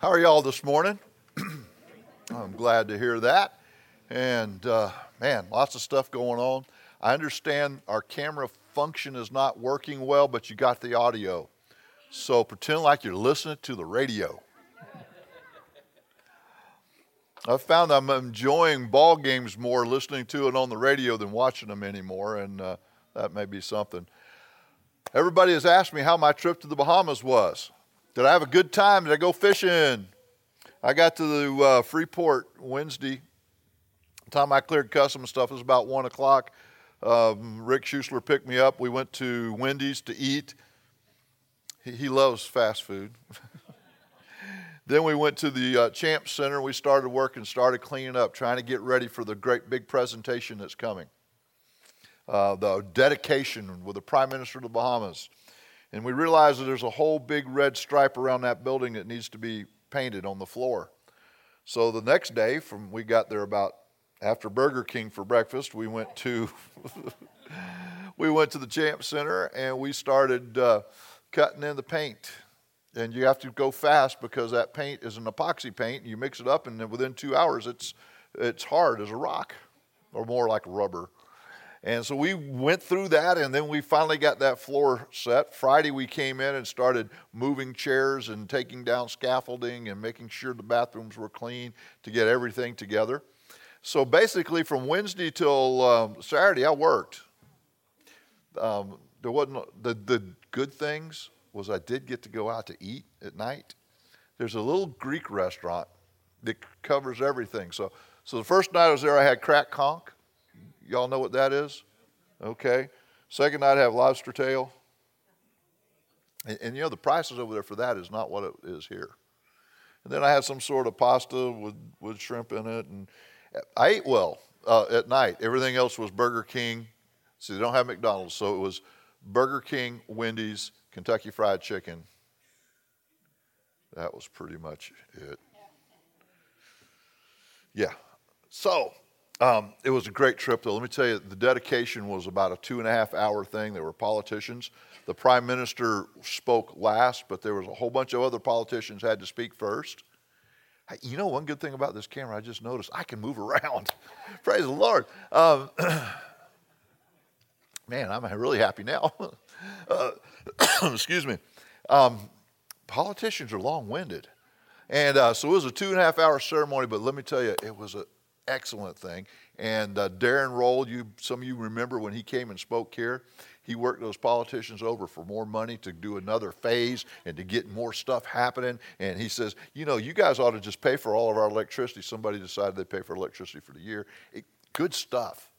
How are y'all this morning? I'm glad to hear that. And uh, man, lots of stuff going on. I understand our camera function is not working well, but you got the audio. So pretend like you're listening to the radio. I've found I'm enjoying ball games more listening to it on the radio than watching them anymore, and uh, that may be something. Everybody has asked me how my trip to the Bahamas was. Did I have a good time? Did I go fishing? I got to the uh, Freeport Wednesday. The time I cleared customs stuff was about one o'clock. Um, Rick Schusler picked me up. We went to Wendy's to eat. He, he loves fast food. then we went to the uh, Champ Center. We started working, started cleaning up, trying to get ready for the great big presentation that's coming. Uh, the dedication with the Prime Minister of the Bahamas. And we realized that there's a whole big red stripe around that building that needs to be painted on the floor. So the next day, from we got there about after Burger King for breakfast, we went to we went to the Champ Center and we started uh, cutting in the paint. And you have to go fast because that paint is an epoxy paint. You mix it up, and within two hours, it's it's hard as a rock, or more like rubber. And so we went through that, and then we finally got that floor set. Friday, we came in and started moving chairs and taking down scaffolding and making sure the bathrooms were clean to get everything together. So basically, from Wednesday till um, Saturday, I worked. Um, there wasn't the, the good things was I did get to go out to eat at night. There's a little Greek restaurant that covers everything. So, so the first night I was there, I had crack conch. Y'all know what that is? Okay. Second night I have lobster tail. And, and, you know, the prices over there for that is not what it is here. And then I had some sort of pasta with, with shrimp in it. And I ate well uh, at night. Everything else was Burger King. See, they don't have McDonald's. So it was Burger King, Wendy's, Kentucky Fried Chicken. That was pretty much it. Yeah. So um, it was a great trip, though. Let me tell you, the dedication was about a two and a half hour thing. There were politicians. The prime minister spoke last, but there was a whole bunch of other politicians had to speak first. You know, one good thing about this camera, I just noticed I can move around. Praise the Lord. Um, man, I'm really happy now. uh, excuse me. Um, politicians are long winded. And uh, so it was a two and a half hour ceremony, but let me tell you, it was an excellent thing. And uh, Darren Roll, you, some of you remember when he came and spoke here, he worked those politicians over for more money to do another phase and to get more stuff happening. And he says, you know, you guys ought to just pay for all of our electricity. Somebody decided they pay for electricity for the year. It, good stuff.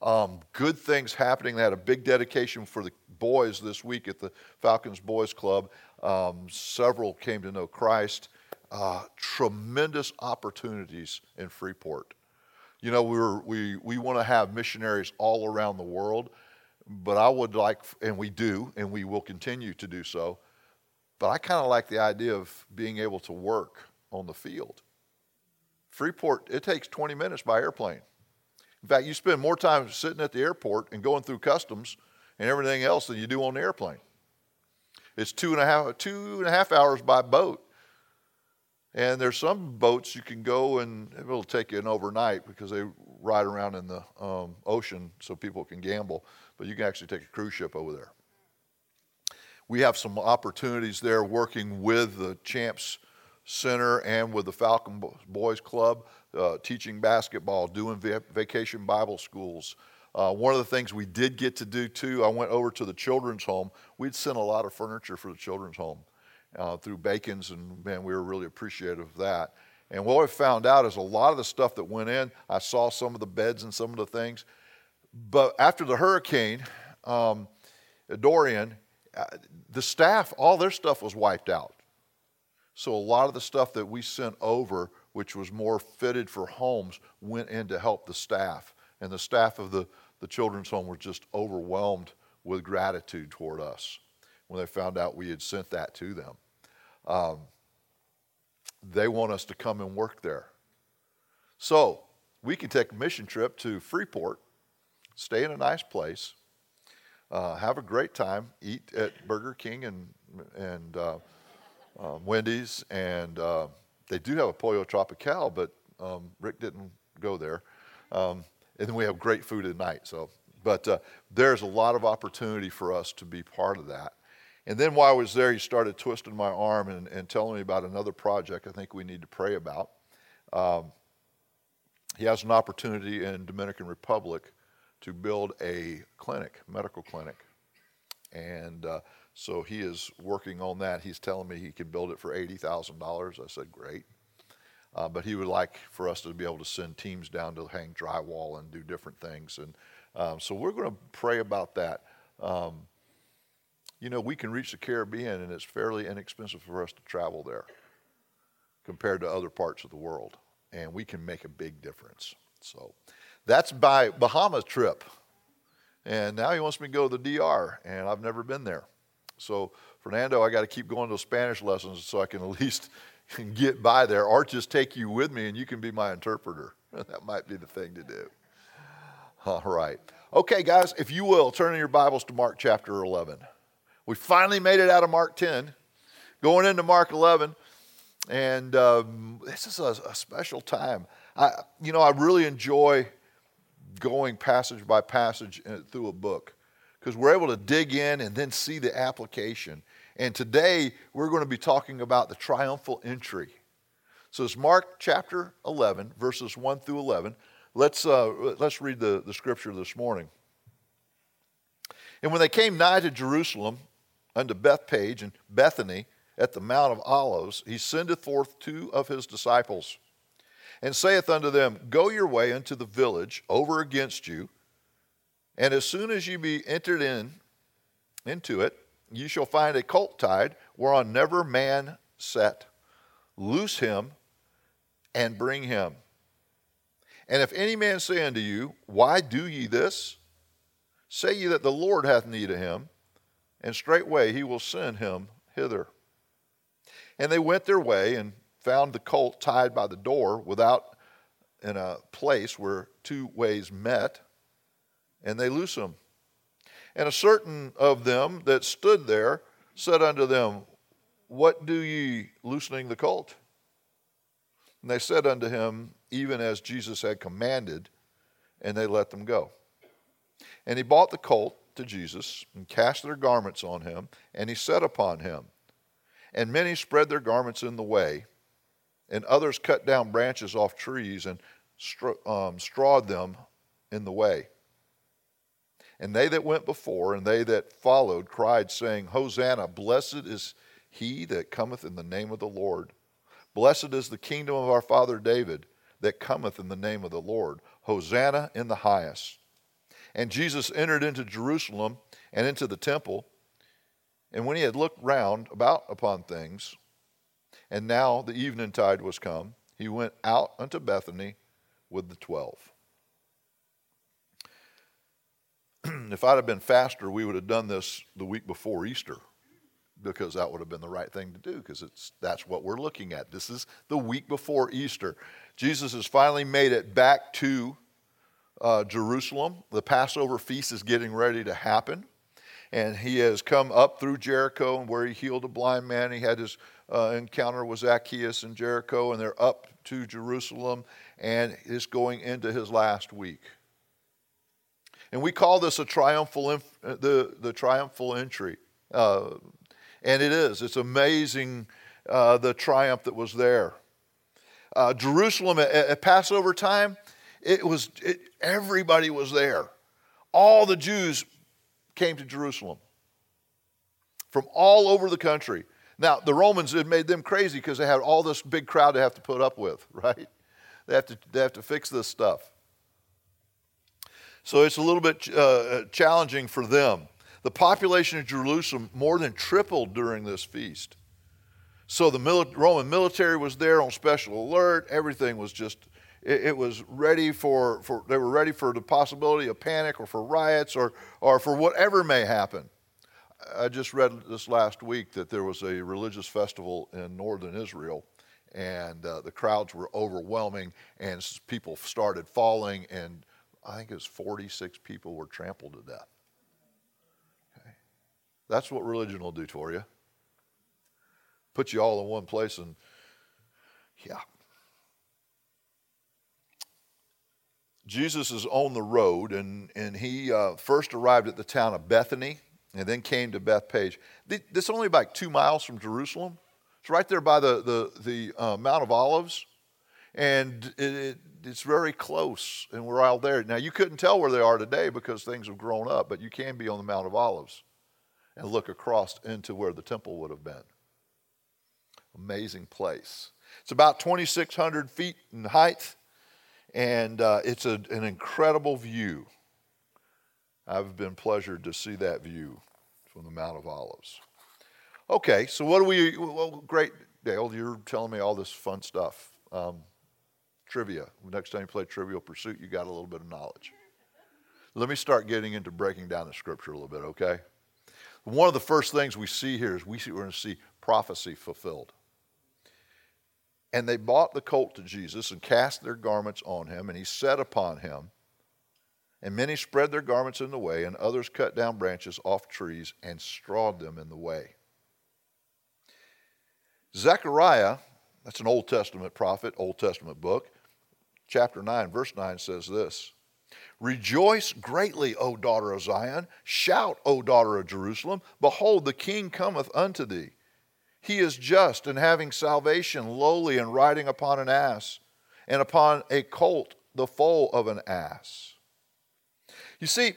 Um, good things happening. They had a big dedication for the boys this week at the Falcons Boys Club. Um, several came to know Christ. Uh, tremendous opportunities in Freeport. You know, we we, we want to have missionaries all around the world. But I would like, and we do, and we will continue to do so. But I kind of like the idea of being able to work on the field. Freeport, it takes 20 minutes by airplane. In fact, you spend more time sitting at the airport and going through customs and everything else than you do on the airplane. It's two and a half, two and a half hours by boat. And there's some boats you can go and it'll take you an overnight because they ride around in the um, ocean so people can gamble but you can actually take a cruise ship over there. We have some opportunities there working with the Champs Center and with the Falcon Boys Club, uh, teaching basketball, doing va- vacation Bible schools. Uh, one of the things we did get to do too, I went over to the children's home. We'd sent a lot of furniture for the children's home uh, through Bacon's, and man, we were really appreciative of that. And what I found out is a lot of the stuff that went in, I saw some of the beds and some of the things. But after the hurricane, um, Dorian, uh, the staff, all their stuff was wiped out. So a lot of the stuff that we sent over, which was more fitted for homes, went in to help the staff. And the staff of the, the children's home were just overwhelmed with gratitude toward us when they found out we had sent that to them. Um, they want us to come and work there. So we can take a mission trip to Freeport stay in a nice place, uh, have a great time, eat at Burger King and, and uh, um, Wendy's, and uh, they do have a Pollo Tropical, but um, Rick didn't go there. Um, and then we have great food at night. So, but uh, there's a lot of opportunity for us to be part of that. And then while I was there, he started twisting my arm and, and telling me about another project I think we need to pray about. Um, he has an opportunity in Dominican Republic to build a clinic, medical clinic. And uh, so he is working on that. He's telling me he can build it for $80,000. I said, great. Uh, but he would like for us to be able to send teams down to hang drywall and do different things. And um, so we're going to pray about that. Um, you know, we can reach the Caribbean and it's fairly inexpensive for us to travel there compared to other parts of the world. And we can make a big difference. So that's my Bahamas trip. And now he wants me to go to the DR, and I've never been there. So, Fernando, I got to keep going to Spanish lessons so I can at least get by there, or just take you with me and you can be my interpreter. that might be the thing to do. All right. Okay, guys, if you will, turn in your Bibles to Mark chapter 11. We finally made it out of Mark 10, going into Mark 11, and um, this is a, a special time. I, you know, I really enjoy going passage by passage through a book because we're able to dig in and then see the application. And today we're going to be talking about the triumphal entry. So it's Mark chapter 11, verses 1 through 11. Let's, uh, let's read the, the scripture this morning. And when they came nigh to Jerusalem, unto Bethphage and Bethany at the Mount of Olives, he sendeth forth two of his disciples and saith unto them, Go your way into the village over against you, and as soon as you be entered in into it, you shall find a colt tied, whereon never man sat. Loose him and bring him. And if any man say unto you, Why do ye this? Say ye that the Lord hath need of him, and straightway he will send him hither. And they went their way and found the colt tied by the door without in a place where two ways met, and they loose him. And a certain of them that stood there said unto them, What do ye loosening the colt? And they said unto him, Even as Jesus had commanded, and they let them go. And he bought the colt to Jesus and cast their garments on him, and he sat upon him. And many spread their garments in the way and others cut down branches off trees and um, strawed them in the way. And they that went before and they that followed cried, saying, Hosanna, blessed is he that cometh in the name of the Lord. Blessed is the kingdom of our father David that cometh in the name of the Lord. Hosanna in the highest. And Jesus entered into Jerusalem and into the temple. And when he had looked round about upon things, and now the eveningtide was come. He went out unto Bethany with the twelve. if I'd have been faster, we would have done this the week before Easter because that would have been the right thing to do because it's that's what we're looking at. This is the week before Easter. Jesus has finally made it back to uh, Jerusalem. The Passover feast is getting ready to happen. And he has come up through Jericho and where he healed a blind man. He had his uh, encounter with Zacchaeus in Jericho, and they're up to Jerusalem, and is going into his last week. And we call this a triumphal, uh, the, the triumphal entry. Uh, and it is. It's amazing uh, the triumph that was there. Uh, Jerusalem at, at, Passover time, it was it, everybody was there. All the Jews came to Jerusalem from all over the country. Now, the Romans had made them crazy because they had all this big crowd to have to put up with, right? They have to, they have to fix this stuff. So it's a little bit uh, challenging for them. The population of Jerusalem more than tripled during this feast. So the mili- Roman military was there on special alert. Everything was just, it, it, was ready for, for, they were ready for the possibility of panic or for riots or, or for whatever may happen. I just read this last week that there was a religious festival in northern Israel, and uh, the crowds were overwhelming, and people started falling, and I think it was 46 people were trampled to death. Okay. That's what religion will do for you. put you all in one place and, yeah. Jesus is on the road, and, and he uh, first arrived at the town of Bethany and then came to Bethphage. This is only about two miles from Jerusalem. It's right there by the, the, the uh, Mount of Olives, and it, it, it's very close, and we're all there. Now, you couldn't tell where they are today because things have grown up, but you can be on the Mount of Olives and look across into where the temple would have been. Amazing place. It's about 2,600 feet in height, and uh, it's a, an incredible view. I've been pleasured to see that view from the Mount of Olives. Okay, so what do we, well, great, Dale, you're telling me all this fun stuff. Um, trivia. Next time you play Trivial Pursuit, you got a little bit of knowledge. Let me start getting into breaking down the scripture a little bit, okay? One of the first things we see here is we see, we're going to see prophecy fulfilled. And they bought the colt to Jesus and cast their garments on him, and he sat upon him. And many spread their garments in the way, and others cut down branches off trees and strawed them in the way. Zechariah, that's an Old Testament prophet, Old Testament book, chapter 9, verse 9 says this Rejoice greatly, O daughter of Zion. Shout, O daughter of Jerusalem. Behold, the king cometh unto thee. He is just and having salvation, lowly and riding upon an ass, and upon a colt, the foal of an ass. You see,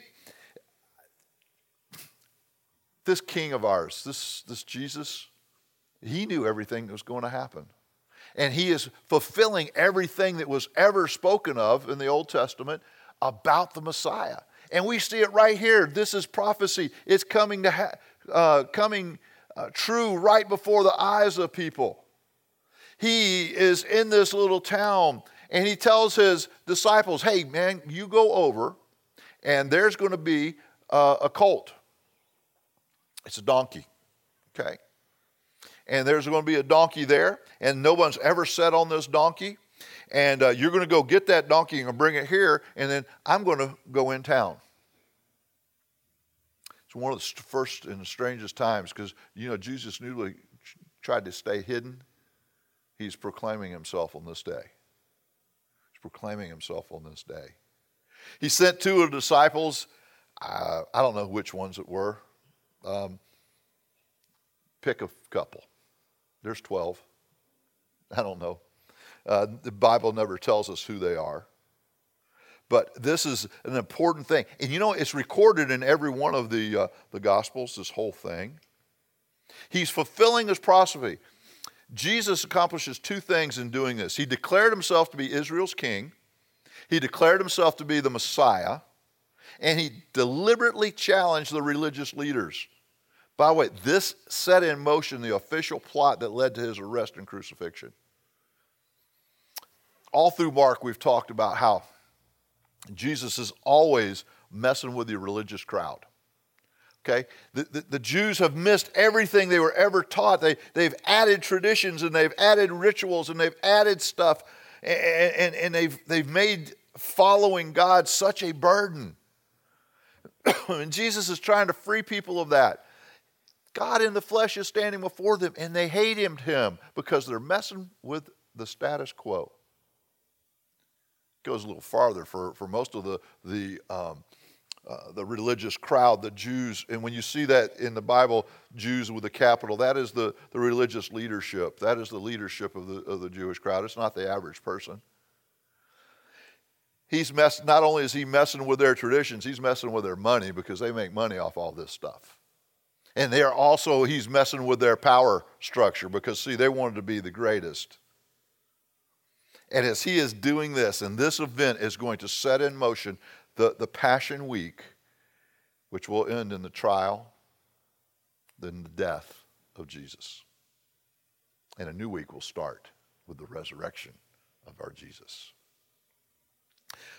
this king of ours, this, this Jesus, he knew everything that was going to happen. And he is fulfilling everything that was ever spoken of in the Old Testament about the Messiah. And we see it right here. This is prophecy. It's coming to ha- uh, coming uh, true right before the eyes of people. He is in this little town and he tells his disciples, "Hey, man, you go over, and there's going to be uh, a colt. It's a donkey, okay? And there's going to be a donkey there, and no one's ever sat on this donkey." and uh, you're going to go get that donkey and bring it here, and then I'm going to go in town. One of the first and the strangest times because, you know, Jesus newly tried to stay hidden. He's proclaiming himself on this day. He's proclaiming himself on this day. He sent two of the disciples. Uh, I don't know which ones it were. Um, pick a couple. There's 12. I don't know. Uh, the Bible never tells us who they are. But this is an important thing. And you know, it's recorded in every one of the, uh, the Gospels, this whole thing. He's fulfilling his prophecy. Jesus accomplishes two things in doing this. He declared himself to be Israel's king, he declared himself to be the Messiah, and he deliberately challenged the religious leaders. By the way, this set in motion the official plot that led to his arrest and crucifixion all through Mark, we've talked about how Jesus is always messing with the religious crowd. Okay? The, the, the, Jews have missed everything they were ever taught. They, they've added traditions and they've added rituals and they've added stuff and, and, and they've, they've made following God such a burden. and Jesus is trying to free people of that. God in the flesh is standing before them and they hate him, him because they're messing with the status quo goes a little farther for, for most of the, the, um, uh, the religious crowd, the Jews. And when you see that in the Bible, Jews with a capital, that is the, the religious leadership. That is the leadership of the, of the Jewish crowd. It's not the average person. He's mess, not only is he messing with their traditions, he's messing with their money because they make money off all this stuff. And they are also, he's messing with their power structure because, see, they wanted to be the greatest. And as he is doing this, and this event is going to set in motion the, the Passion Week, which will end in the trial, then the death of Jesus. And a new week will start with the resurrection of our Jesus.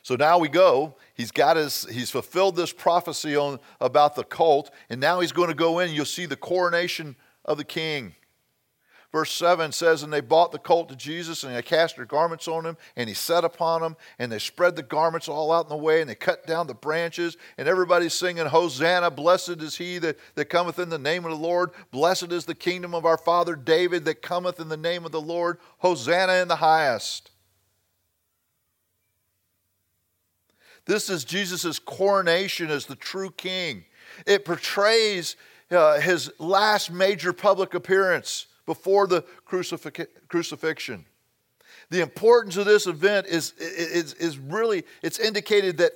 So now we go. He's got his, he's fulfilled this prophecy on about the colt, and now he's going to go in. You'll see the coronation of the king. Verse 7 says, And they bought the colt to Jesus, and they cast their garments on him, and he sat upon him, and they spread the garments all out in the way, and they cut down the branches, and everybody's singing, Hosanna, blessed is he that, that cometh in the name of the Lord, blessed is the kingdom of our father David that cometh in the name of the Lord, Hosanna in the highest. This is Jesus' coronation as the true king. It portrays uh, his last major public appearance before the crucifixion. The importance of this event is, is, is really, it's indicated that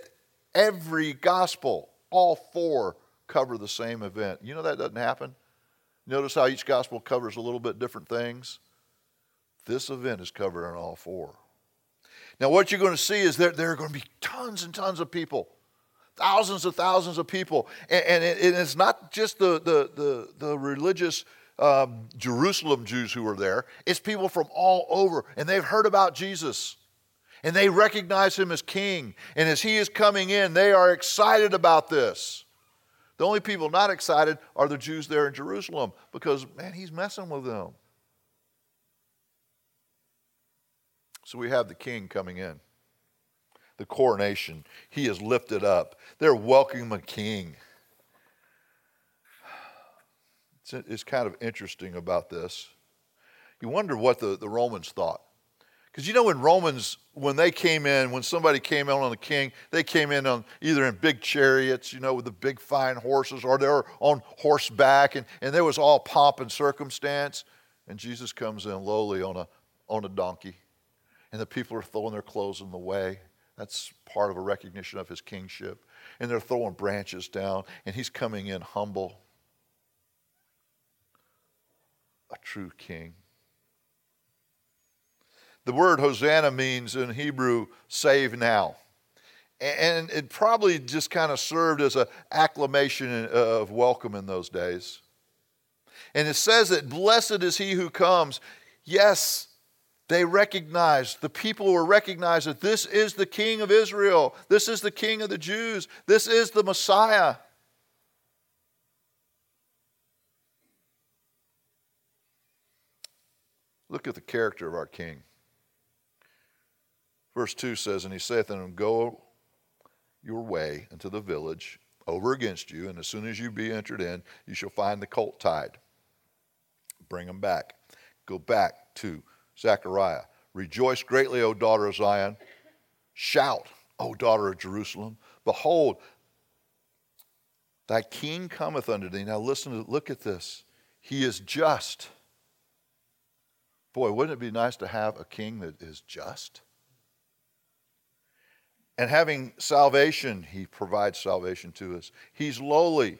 every gospel, all four, cover the same event. You know that doesn't happen? Notice how each gospel covers a little bit different things? This event is covered in all four. Now, what you're going to see is that there are going to be tons and tons of people, thousands and thousands of people. And, and, it, it's not just the, the, the, the religious um, Jerusalem Jews who were there, it's people from all over, and they've heard about Jesus. And they recognize him as king. And as he is coming in, they are excited about this. The only people not excited are the Jews there in Jerusalem because, man, he's messing with them. So we have the king coming in, the coronation. He is lifted up. They're welcoming a king is kind of interesting about this. You wonder what the, the Romans thought. Because you know, in Romans, when they came in, when somebody came in on the king, they came in on either in big chariots, you know, with the big fine horses, or they were on horseback, and, and there was all pomp and circumstance. And Jesus comes in lowly on a, on a donkey, and the people are throwing their clothes in the way. That's part of a recognition of his kingship. And they're throwing branches down, and he's coming in humble a true king. The word Hosanna means in Hebrew, save now. And it probably just kind of served as an acclamation uh, of welcome in those days. And it says that blessed is he who comes. Yes, they recognized, the people were recognized that this is the king of Israel. This is the king of the Jews. This is the Messiah. Look at the character of our King. Verse 2 says, And he saith unto him, Go your way into the village over against you, and as soon as you be entered in, you shall find the colt tied. Bring him back. Go back to Zechariah. Rejoice greatly, O daughter of Zion. Shout, O daughter of Jerusalem. Behold, thy king cometh unto thee. Now listen, to, look at this. He is just Boy, wouldn't it be nice to have a king that is just? And having salvation, he provides salvation to us. He's lowly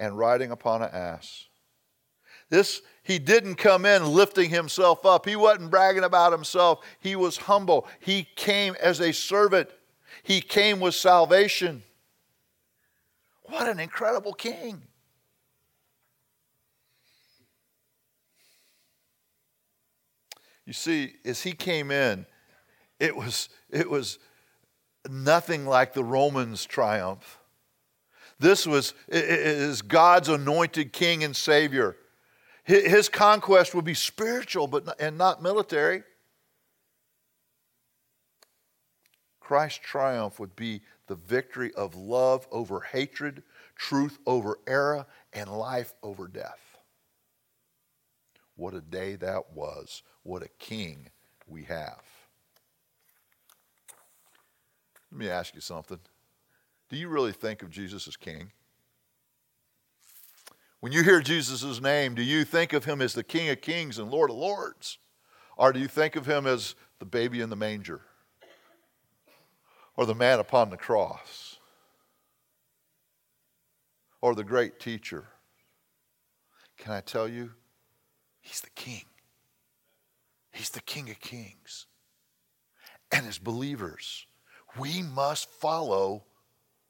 and riding upon an ass. This, he didn't come in lifting himself up. He wasn't bragging about himself. He was humble. He came as a servant. He came with salvation. What an incredible king. You see, as he came in, it was, it was nothing like the Romans' triumph. This was is God's anointed king and savior. His conquest would be spiritual but and not military. Christ's triumph would be the victory of love over hatred, truth over error, and life over death. What a day that was. What a king we have. Let me ask you something. Do you really think of Jesus as king? When you hear Jesus' name, do you think of him as the King of Kings and Lord of Lords? Or do you think of him as the baby in the manger? Or the man upon the cross? Or the great teacher? Can I tell you, He's the king. He's the king of kings. And as believers, we must follow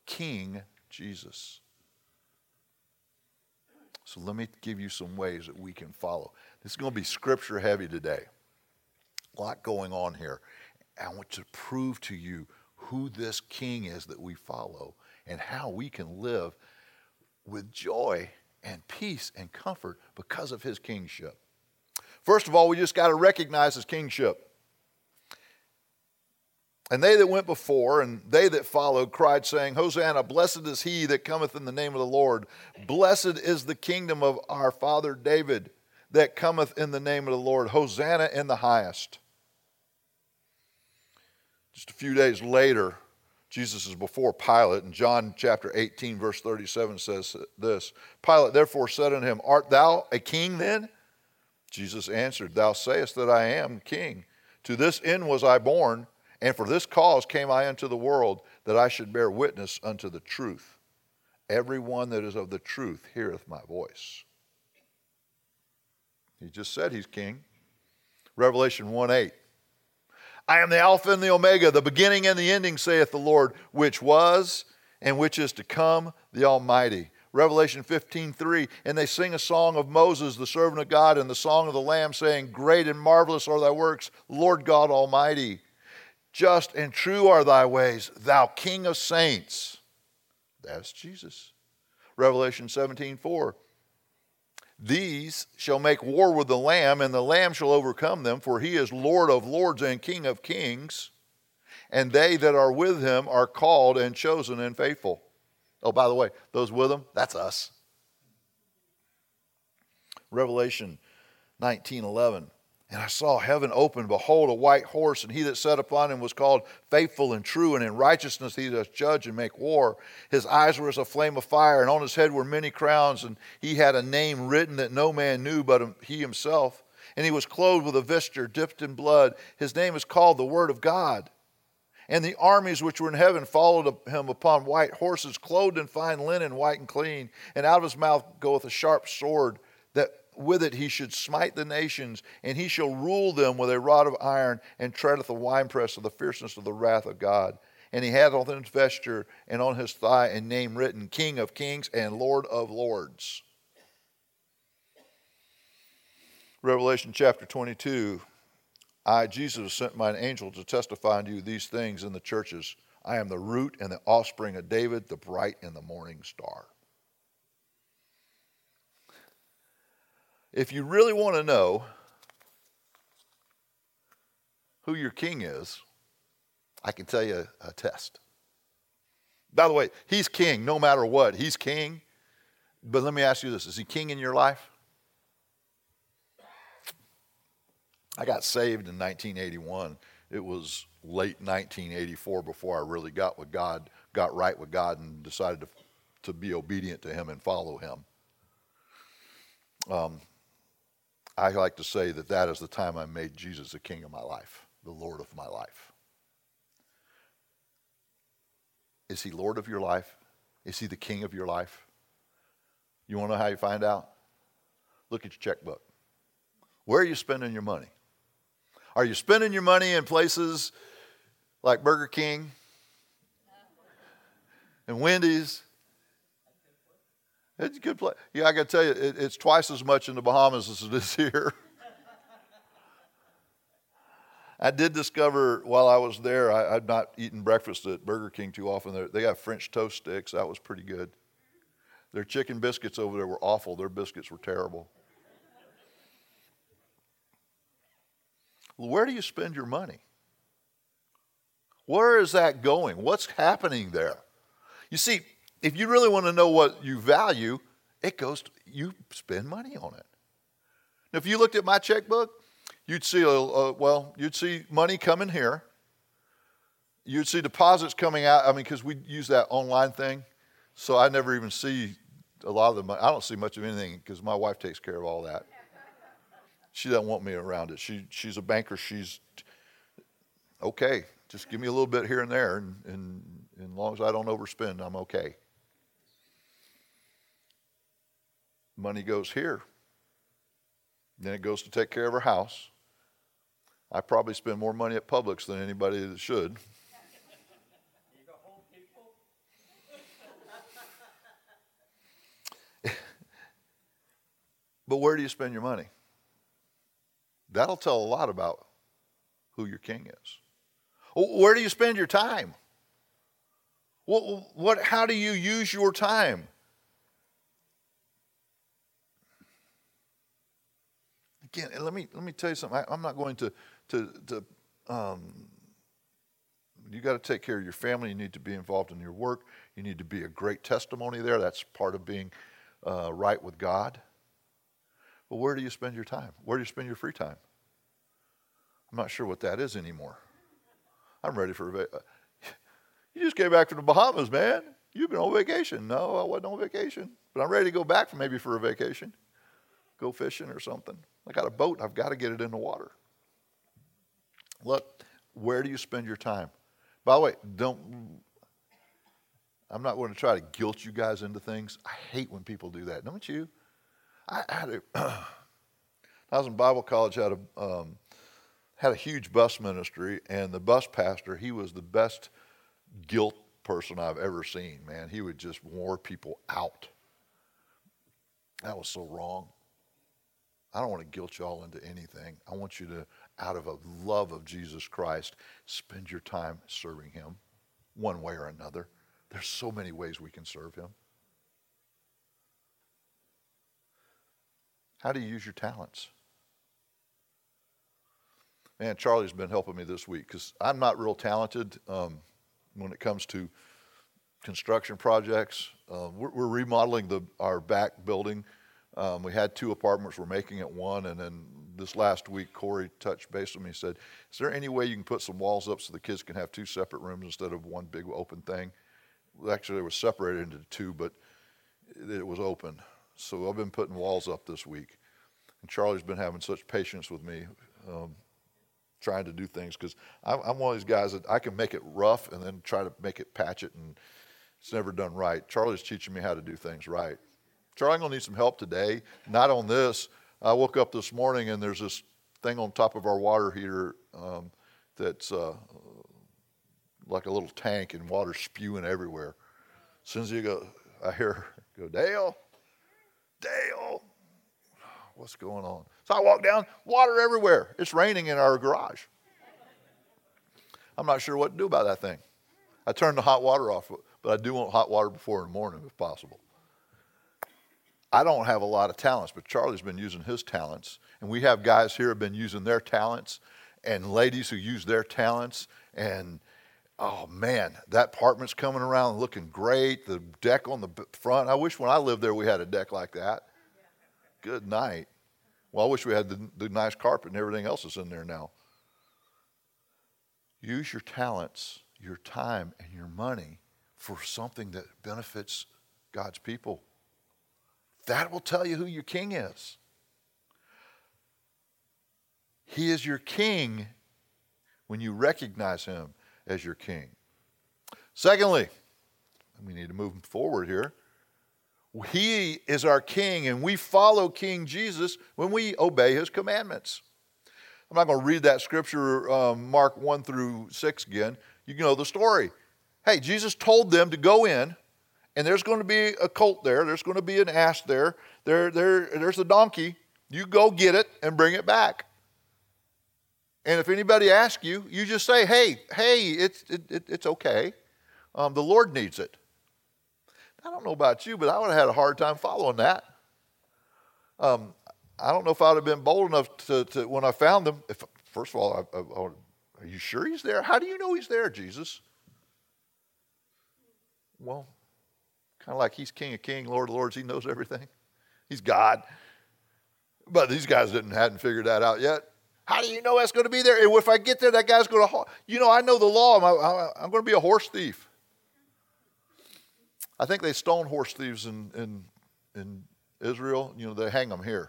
King Jesus. So let me give you some ways that we can follow. This is going to be scripture heavy today. A lot going on here. I want to prove to you who this king is that we follow and how we can live with joy and peace and comfort because of his kingship. First of all, we just got to recognize his kingship. And they that went before and they that followed cried, saying, Hosanna, blessed is he that cometh in the name of the Lord. Blessed is the kingdom of our father David that cometh in the name of the Lord. Hosanna in the highest. Just a few days later, Jesus is before Pilate, and John chapter 18, verse 37 says this Pilate therefore said unto him, Art thou a king then? Jesus answered, Thou sayest that I am king. To this end was I born, and for this cause came I into the world, that I should bear witness unto the truth. Every one that is of the truth heareth my voice. He just said he's king. Revelation 1 8. I am the Alpha and the Omega, the beginning and the ending, saith the Lord, which was and which is to come, the Almighty. Revelation 15, 3. And they sing a song of Moses, the servant of God, and the song of the Lamb, saying, Great and marvelous are thy works, Lord God Almighty. Just and true are thy ways, thou King of saints. That's Jesus. Revelation 17, 4. These shall make war with the Lamb, and the Lamb shall overcome them, for he is Lord of lords and King of kings. And they that are with him are called and chosen and faithful. Oh, by the way, those with him, that's us. Revelation 19 11. And I saw heaven open, behold, a white horse, and he that sat upon him was called faithful and true, and in righteousness he doth judge and make war. His eyes were as a flame of fire, and on his head were many crowns, and he had a name written that no man knew but he himself. And he was clothed with a vesture dipped in blood. His name is called the Word of God. And the armies which were in heaven followed him upon white horses, clothed in fine linen, white and clean. And out of his mouth goeth a sharp sword that with it he should smite the nations, and he shall rule them with a rod of iron, and treadeth the winepress of the fierceness of the wrath of God. And he hath on his vesture and on his thigh a name written, King of kings and Lord of lords. Revelation chapter 22 I, Jesus, sent mine angel to testify unto you these things in the churches. I am the root and the offspring of David, the bright and the morning star. If you really want to know who your king is, I can tell you a test. By the way, he's king no matter what. He's king. But let me ask you this is he king in your life? I got saved in 1981. It was late 1984 before I really got with God, got right with God, and decided to, to be obedient to Him and follow Him. Um, I like to say that that is the time I made Jesus the king of my life, the Lord of my life. Is he Lord of your life? Is he the king of your life? You want to know how you find out? Look at your checkbook. Where are you spending your money? Are you spending your money in places like Burger King and Wendy's it's a good place. Yeah, I got to tell you, it, it's twice as much in the Bahamas as it is here. I did discover while I was there, I, would not eaten breakfast at Burger King too often. They got French toast sticks. That was pretty good. Their chicken biscuits over there were awful. Their biscuits were terrible. Where do you spend your money? Where is that going? What's happening there? You see, if you really want to know what you value, it goes, to, you spend money on it. Now, if you looked at my checkbook, you'd see, a, a, well, you'd see money coming here. You'd see deposits coming out. I mean, because we use that online thing. So I never even see a lot of the money. I don't see much of anything because my wife takes care of all that. She doesn't want me around it. She, she's a banker. She's okay. Just give me a little bit here and there, and, and, and as long as I don't overspend, I'm okay. money goes here. Then it goes to take care of her house. I probably spend more money at Publix than anybody that should. but where do you spend your money? That'll tell a lot about who your king is. Where do you spend your time? What, what, how do you use your time? Again, let me let me tell you something. I, am not going to to to. Um, you got to take care of your family. You need to be involved in your work. You need to be a great testimony there. That's part of being uh, right with God. But where do you spend your time? Where do you spend your free time? I'm not sure what that is anymore. I'm ready for a va- uh, You just came back from the Bahamas, man. You've been on vacation. No, I wasn't on vacation. But I'm ready to go back for maybe for a vacation. Go fishing or something. I got a boat. I've got to get it in the water. Look, where do you spend your time? By the way, don't I'm not going to try to guilt you guys into things. I hate when people do that. Don't you? I had a, I was in Bible college, had a, um, had a huge bus ministry, and the bus pastor, he was the best guilt person I've ever seen, man. He would just wore people out. That was so wrong. I don't want to guilt you all into anything. I want you to, out of a love of Jesus Christ, spend your time serving him one way or another. There's so many ways we can serve him. How do you use your talents? Man, Charlie's been helping me this week because I'm not real talented um, when it comes to construction projects. Um, we're, we're, remodeling the, our back building. Um, we had two apartments. We're making it one. And then this last week, Corey touched base with me and said, Is there any way you can put some walls up so the kids can have two separate rooms instead of one big open thing? Actually, it was separated into two, but it was open. So I've been putting walls up this week. And Charlie's been having such patience with me, um, trying to do things, because I'm, one of these guys that I can make it rough and then try to make it patch it, and it's never done right. Charlie's teaching me how to do things right. Charlie, I'm going to need some help today. Not on this. I woke up this morning and there's this thing on top of our water heater um, that's uh, like a little tank and water spewing everywhere. As soon as you go, I hear, go, Dale, Dale, what's going on? So I walk down, water everywhere. It's raining in our garage. I'm not sure what to do about that thing. I turned the hot water off, but I do want hot water before in the morning if possible. I don't have a lot of talents, but Charlie's been using his talents. And we have guys here have been using their talents and ladies who use their talents. And oh man, that apartment's coming around looking great. The deck on the front. I wish when I lived there we had a deck like that. Good night. Well, I wish we had the, the nice carpet and everything else is in there now. Use your talents, your time, and your money for something that benefits God's people. That will tell you who your king is. He is your king when you recognize him as your king. Secondly, we need to move forward here. He is our king, and we follow King Jesus when we obey his commandments. I'm not going to read that scripture, um, Mark 1 through 6 again. You know the story. Hey, Jesus told them to go in, and there's going to be a colt there, there's going to be an ass there, there, there there's a donkey. You go get it and bring it back. And if anybody asks you, you just say, hey, hey, it's, it, it, it's okay. Um, the Lord needs it. I don't know about you, but I would have had a hard time following that. Um, I don't know if I would have been bold enough to, to when I found them. If, first of all, I, I, I, are you sure he's there? How do you know he's there, Jesus? Well, kind of like he's King of Kings, Lord of Lords. He knows everything. He's God. But these guys didn't hadn't figured that out yet. How do you know that's going to be there? If I get there, that guy's going to, you know, I know the law. I'm, I'm going to be a horse thief. I think they stone horse thieves in, in, in Israel. You know, they hang them here.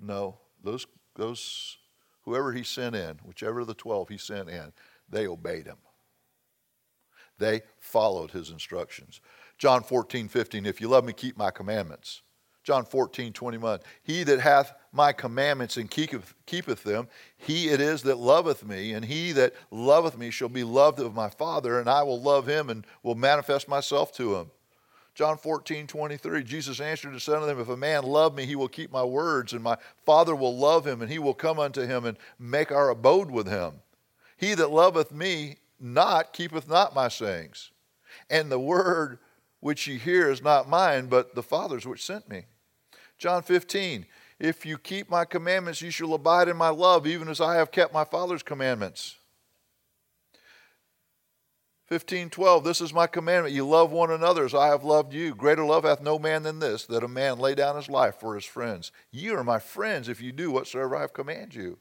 No, those, those, whoever he sent in, whichever of the 12 he sent in, they obeyed him. They followed his instructions. John 14, 15, if you love me, keep my commandments. John 14, 21. He that hath my commandments and keepeth, keepeth them, he it is that loveth me, and he that loveth me shall be loved of my Father, and I will love him and will manifest myself to him. John 14, 23, Jesus answered and said unto them, If a man love me, he will keep my words, and my Father will love him, and he will come unto him and make our abode with him. He that loveth me not keepeth not my sayings. And the word which ye hear is not mine, but the Father's which sent me. John 15, if you keep my commandments, you shall abide in my love, even as I have kept my Father's commandments. 15, 12, this is my commandment. You love one another as I have loved you. Greater love hath no man than this, that a man lay down his life for his friends. You are my friends if you do whatsoever I have commanded you.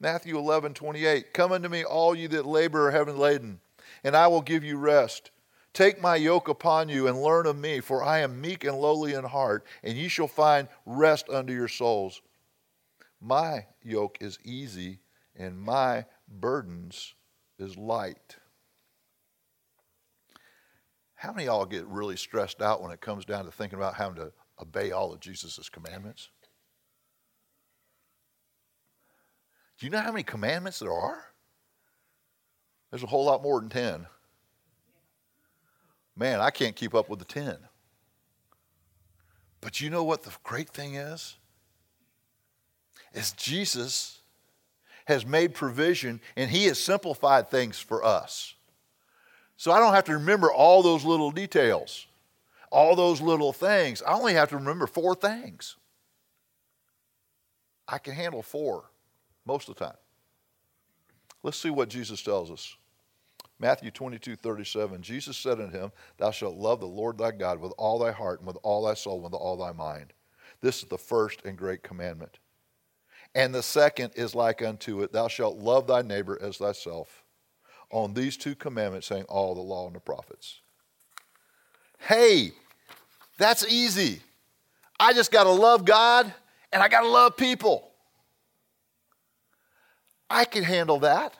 Matthew 11, 28, Come unto me, all you that labor are heavy laden, and I will give you rest. Take my yoke upon you and learn of me, for I am meek and lowly in heart, and ye shall find rest unto your souls. My yoke is easy, and my burdens is light. How many of y'all get really stressed out when it comes down to thinking about having to obey all of Jesus' commandments? Do you know how many commandments there are? There's a whole lot more than 10. Man, I can't keep up with the 10. But you know what the great thing is? Is Jesus has made provision and he has simplified things for us. So I don't have to remember all those little details, all those little things. I only have to remember four things. I can handle four most of the time. Let's see what Jesus tells us. Matthew 22, 37, Jesus said unto him, Thou shalt love the Lord thy God with all thy heart and with all thy soul and with all thy mind. This is the first and great commandment. And the second is like unto it, Thou shalt love thy neighbor as thyself. On these two commandments hang all the law and the prophets. Hey, that's easy. I just got to love God and I got to love people. I can handle that.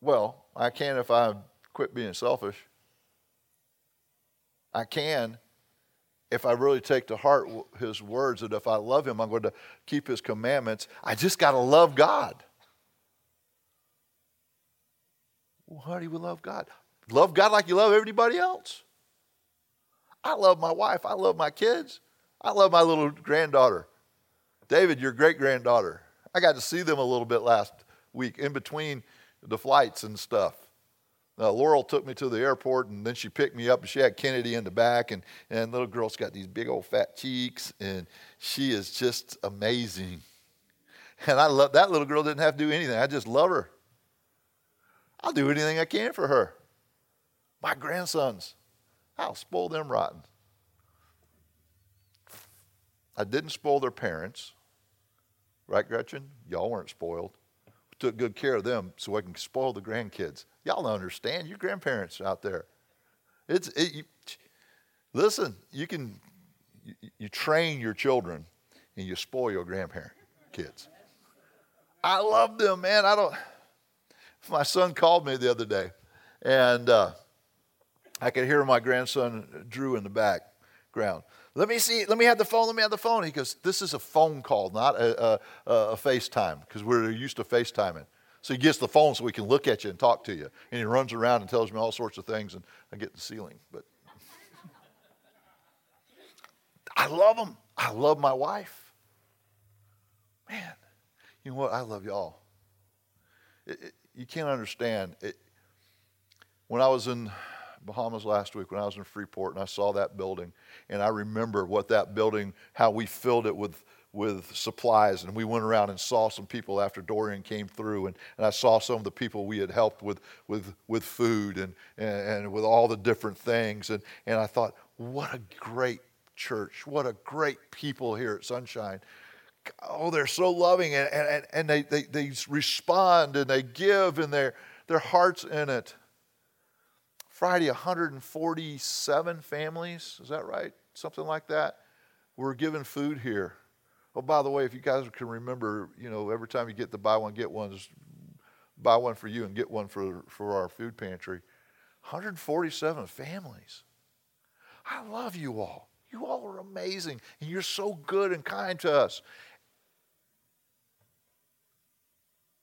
Well, I can if I quit being selfish. I can if I really take to heart his words that if I love him, I'm going to keep his commandments. I just got to love God. Well, how do you love God? Love God like you love everybody else. I love my wife. I love my kids. I love my little granddaughter. David, your great granddaughter. I got to see them a little bit last week in between the flights and stuff. Uh, Laurel took me to the airport and then she picked me up and she had Kennedy in the back and, and little girl's got these big old fat cheeks and she is just amazing. And I love that little girl didn't have to do anything. I just love her. I'll do anything I can for her. My grandsons, I'll spoil them rotten. I didn't spoil their parents. Right, Gretchen? Y'all weren't spoiled took good care of them so I can spoil the grandkids. Y'all understand, your grandparents out there. It's it, you, listen. You can you, you train your children and you spoil your grandparent kids. I love them, man. I don't. My son called me the other day, and uh, I could hear my grandson Drew in the Let me see, let me have the phone, let me have the phone. He goes, This is a phone call, not a, a, a FaceTime, because we're used to FaceTiming. So he gets the phone so we can look at you and talk to you. And he runs around and tells me all sorts of things, and I get the ceiling. But I love him. I love my wife. Man, you know what? I love y'all. It, it, you can't understand. It, when I was in Bahamas last week when I was in Freeport and I saw that building and I remember what that building, how we filled it with with supplies and we went around and saw some people after Dorian came through and, and I saw some of the people we had helped with with with food and, and, and with all the different things and, and I thought, what a great church, what a great people here at Sunshine. Oh, they're so loving and, and, and they, they, they respond and they give and their their heart's in it. Friday, 147 families, is that right? Something like that. We're given food here. Oh, by the way, if you guys can remember, you know, every time you get the buy one, get one, buy one for you and get one for, for our food pantry. 147 families. I love you all. You all are amazing, and you're so good and kind to us.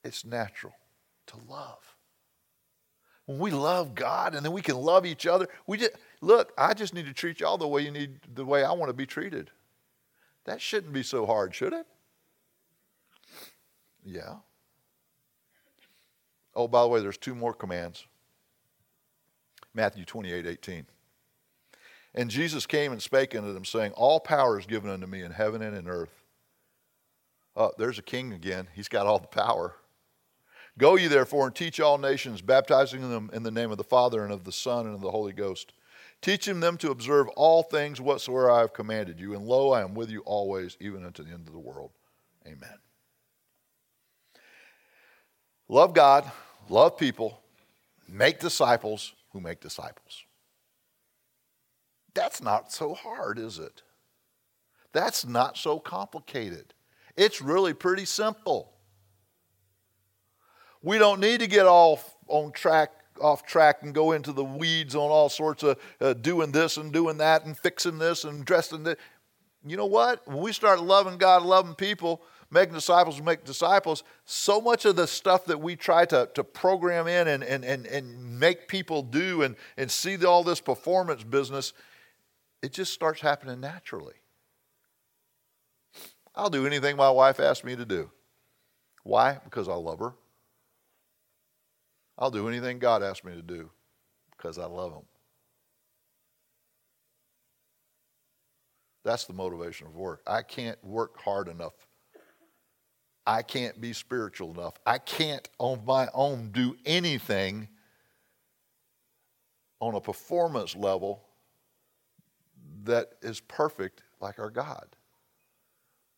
It's natural to love when we love God and then we can love each other, we just look, I just need to treat y'all the way you need the way I want to be treated. That shouldn't be so hard, should it? Yeah. Oh, by the way, there's two more commands. Matthew 28 18. And Jesus came and spake unto them, saying, All power is given unto me in heaven and in earth. Oh, there's a king again. He's got all the power. Go ye therefore and teach all nations, baptizing them in the name of the Father and of the Son and of the Holy Ghost, teaching them to observe all things whatsoever I have commanded you. And lo, I am with you always, even unto the end of the world. Amen. Love God, love people, make disciples who make disciples. That's not so hard, is it? That's not so complicated. It's really pretty simple. We don't need to get off on track, off track and go into the weeds on all sorts of uh, doing this and doing that and fixing this and dressing this. You know what? When we start loving God, loving people, making disciples make disciples, so much of the stuff that we try to, to program in and, and, and, and make people do and, and see all this performance business, it just starts happening naturally. I'll do anything my wife asks me to do. Why? Because I love her. I'll do anything God asks me to do because I love Him. That's the motivation of work. I can't work hard enough. I can't be spiritual enough. I can't on my own do anything on a performance level that is perfect like our God.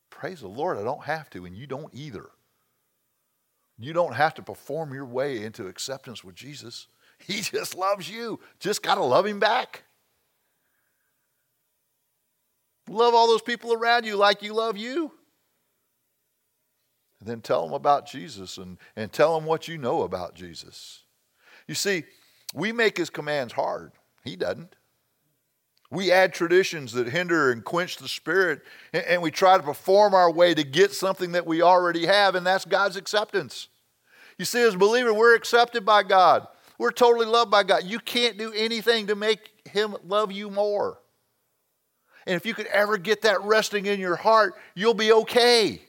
Praise the Lord, I don't have to, and you don't either. You don't have to perform your way into acceptance with Jesus. He just loves you. Just got to love him back. Love all those people around you like you love you. And then tell them about Jesus and, and tell them what you know about Jesus. You see, we make his commands hard. He doesn't. We add traditions that hinder and quench the spirit, and, we try to perform our way to get something that we already have, and that's God's acceptance. You see, as believer, we're accepted by God. We're totally loved by God. You can't do anything to make Him love you more. And if you could ever get that resting in your heart, you'll be okay.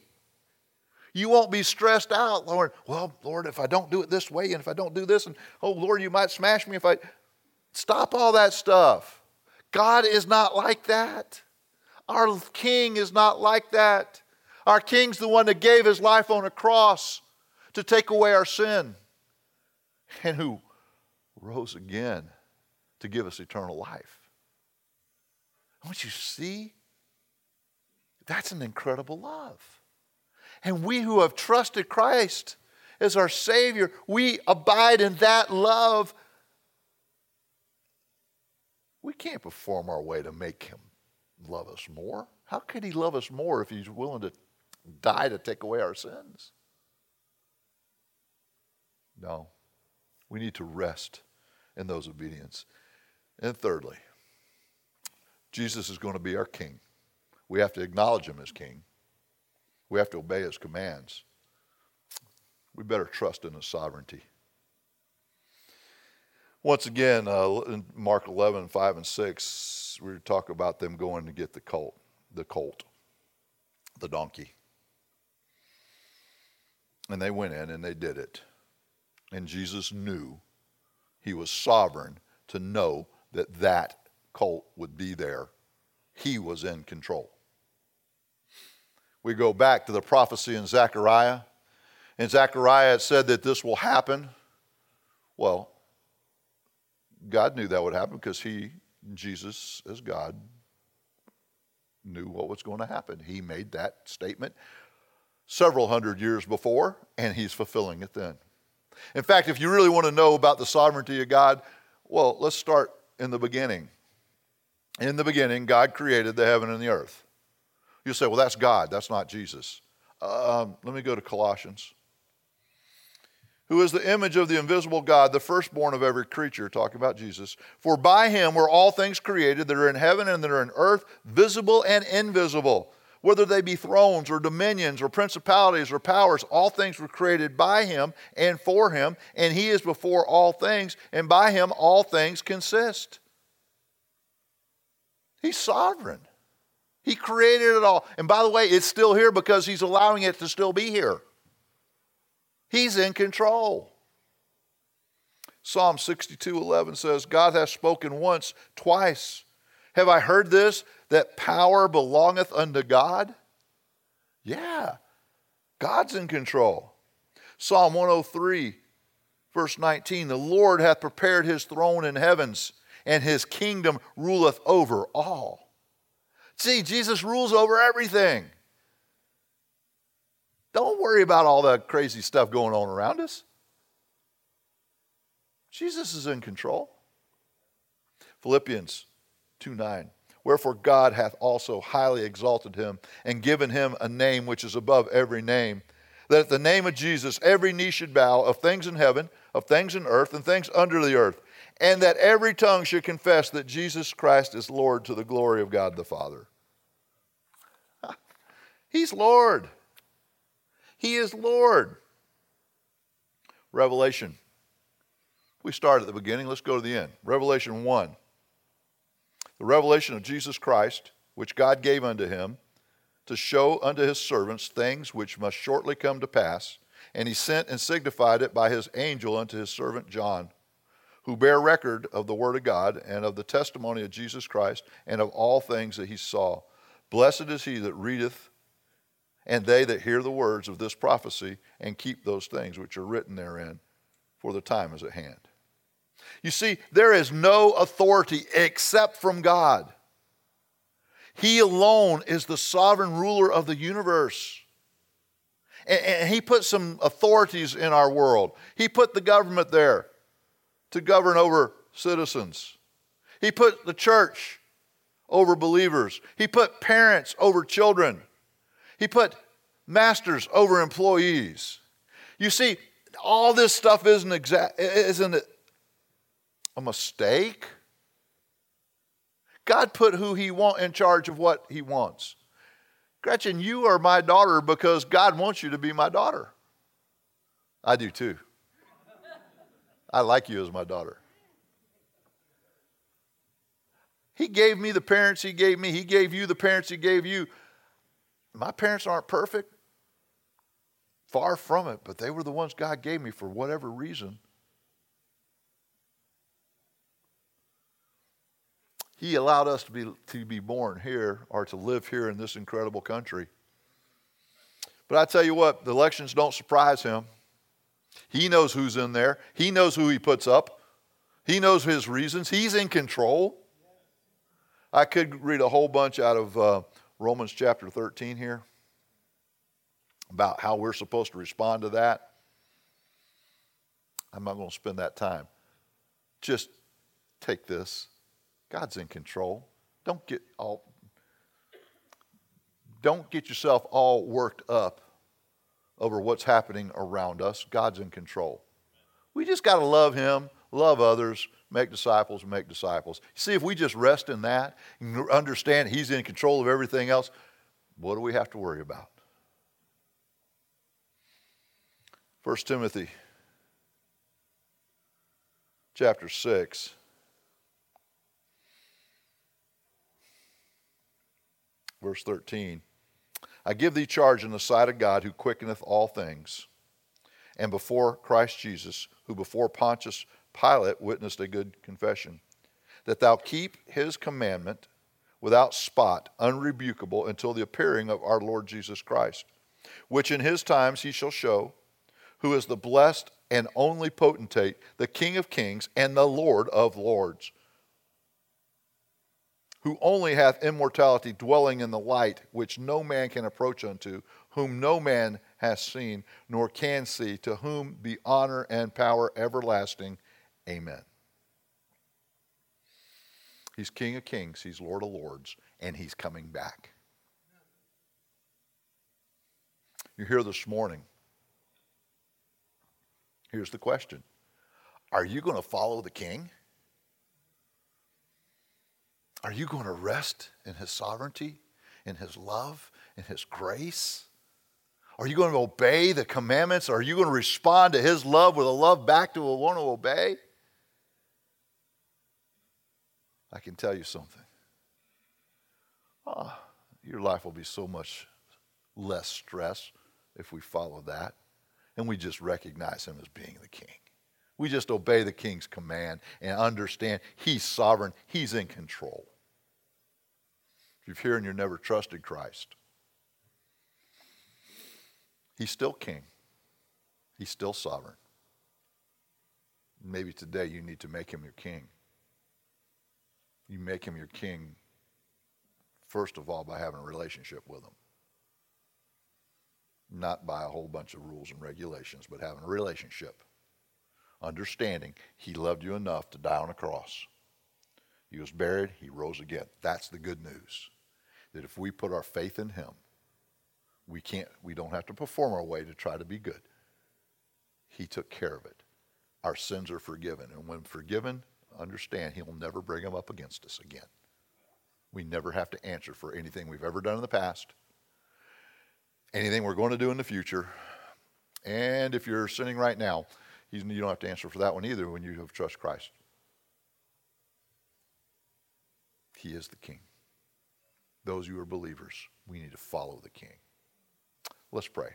You won't be stressed out, Lord. Well, Lord, if I don't do it this way, and if I don't do this, and oh, Lord, you might smash me if I. Stop all that stuff. God is not like that. Our King is not like that. Our King's the one that gave his life on a cross to take away our sin and who rose again to give us eternal life. Don't you see? That's an incredible love. And we who have trusted Christ as our Savior, we abide in that love we can't perform our way to make him love us more. How could he love us more if he's willing to die to take away our sins? No. We need to rest in those obedience. And thirdly, Jesus is going to be our king. We have to acknowledge him as king. We have to obey his commands. We better trust in his sovereignty. Once again, uh, in Mark 11, 5 and 6, we talk about them going to get the colt, the colt, the donkey. And they went in and they did it. And Jesus knew he was sovereign to know that that colt would be there. He was in control. We go back to the prophecy in Zechariah. In Zechariah, it said that this will happen. Well, God knew that would happen because he, Jesus, as God, knew what was going to happen. He made that statement several hundred years before, and he's fulfilling it then. In fact, if you really want to know about the sovereignty of God, well, let's start in the beginning. In the beginning, God created the heaven and the earth. You say, well, that's God, that's not Jesus. Um, let me go to Colossians who is the image of the invisible God, the firstborn of every creature, talking about Jesus. For by him were all things created that are in heaven and that are in earth, visible and invisible. Whether they be thrones or dominions or principalities or powers, all things were created by him and for him, and he is before all things, and by him all things consist. He's sovereign. He created it all. And by the way, it's still here because he's allowing it to still be here. He's in control. Psalm 62 11 says, God hath spoken once, twice. Have I heard this, that power belongeth unto God? Yeah, God's in control. Psalm 103, verse 19 The Lord hath prepared his throne in heavens, and his kingdom ruleth over all. See, Jesus rules over everything. Don't worry about all the crazy stuff going on around us. Jesus is in control. Philippians 2 9. Wherefore God hath also highly exalted him and given him a name which is above every name, that at the name of Jesus every knee should bow of things in heaven, of things in earth, and things under the earth, and that every tongue should confess that Jesus Christ is Lord to the glory of God the Father. He's Lord. He is Lord. Revelation we start at the beginning, let's go to the end. Revelation 1. The revelation of Jesus Christ, which God gave unto him, to show unto his servants things which must shortly come to pass. And he sent and signified it by his angel unto his servant John, who bear record of the word of God and of the testimony of Jesus Christ and of all things that he saw. Blessed is he that readeth, and they that hear the words of this prophecy and keep those things which are written therein, for the time is at hand. You see, there is no authority except from God. He alone is the sovereign ruler of the universe. And, he put some authorities in our world. He put the government there to govern over citizens. He put the church over believers. He put parents over children. He put masters over employees. You see, all this stuff isn't, exact, isn't it a mistake. God put who He want in charge of what He wants. Gretchen, you are my daughter because God wants you to be my daughter. I do too. I like you as my daughter. He gave me the parents He gave me. He gave you the parents He gave you. My parents aren't perfect. Far from it, but they were the ones God gave me for whatever reason. He allowed us to be, to be born here or to live here in this incredible country. But I tell you what, the elections don't surprise him. He knows who's in there, he knows who he puts up, he knows his reasons, he's in control. I could read a whole bunch out of uh, Romans chapter 13 here about how we're supposed to respond to that. I'm not going to spend that time. Just take this God's in control. Don't get all don't get yourself all worked up over what's happening around us. God's in control. We just got to love him, love others, make disciples, make disciples. See, if we just rest in that and understand he's in control of everything else, what do we have to worry about? 1 Timothy chapter 6 Verse 13 I give thee charge in the sight of God who quickeneth all things, and before Christ Jesus, who before Pontius Pilate witnessed a good confession, that thou keep his commandment without spot, unrebukable, until the appearing of our Lord Jesus Christ, which in his times he shall show, who is the blessed and only potentate, the King of kings and the Lord of lords who only hath immortality dwelling in the light, which no man can approach unto, whom no man hath seen, nor can see, to whom be honor and power everlasting. Amen. He's King of kings, He's Lord of lords, and He's coming back. You're here this morning. Here's the question Are you going to follow the King? Are you going to rest in His sovereignty, in His love, in His grace? Are you going to obey the commandments? Are you going to respond to His love with a love back to a one to obey? I can tell you something. Oh, your life will be so much less stress if we follow that and we just recognize Him as being the King. We just obey the king's command and understand he's sovereign, he's in control. If you're here and you've never trusted Christ, he's still king, he's still sovereign. Maybe today you need to make him your king. You make him your king, first of all, by having a relationship with him. Not by a whole bunch of rules and regulations, but having a relationship. Understanding he loved you enough to die on a cross. He was buried, he rose again. That's the good news. That if we put our faith in him, we can't we don't have to perform our way to try to be good. He took care of it. Our sins are forgiven. And when forgiven, understand he'll never bring them up against us again. We never have to answer for anything we've ever done in the past, anything we're going to do in the future. And if you're sinning right now, you don't have to answer for that one either when you have trust Christ. He is the king. Those who are believers, we need to follow the king. Let's pray.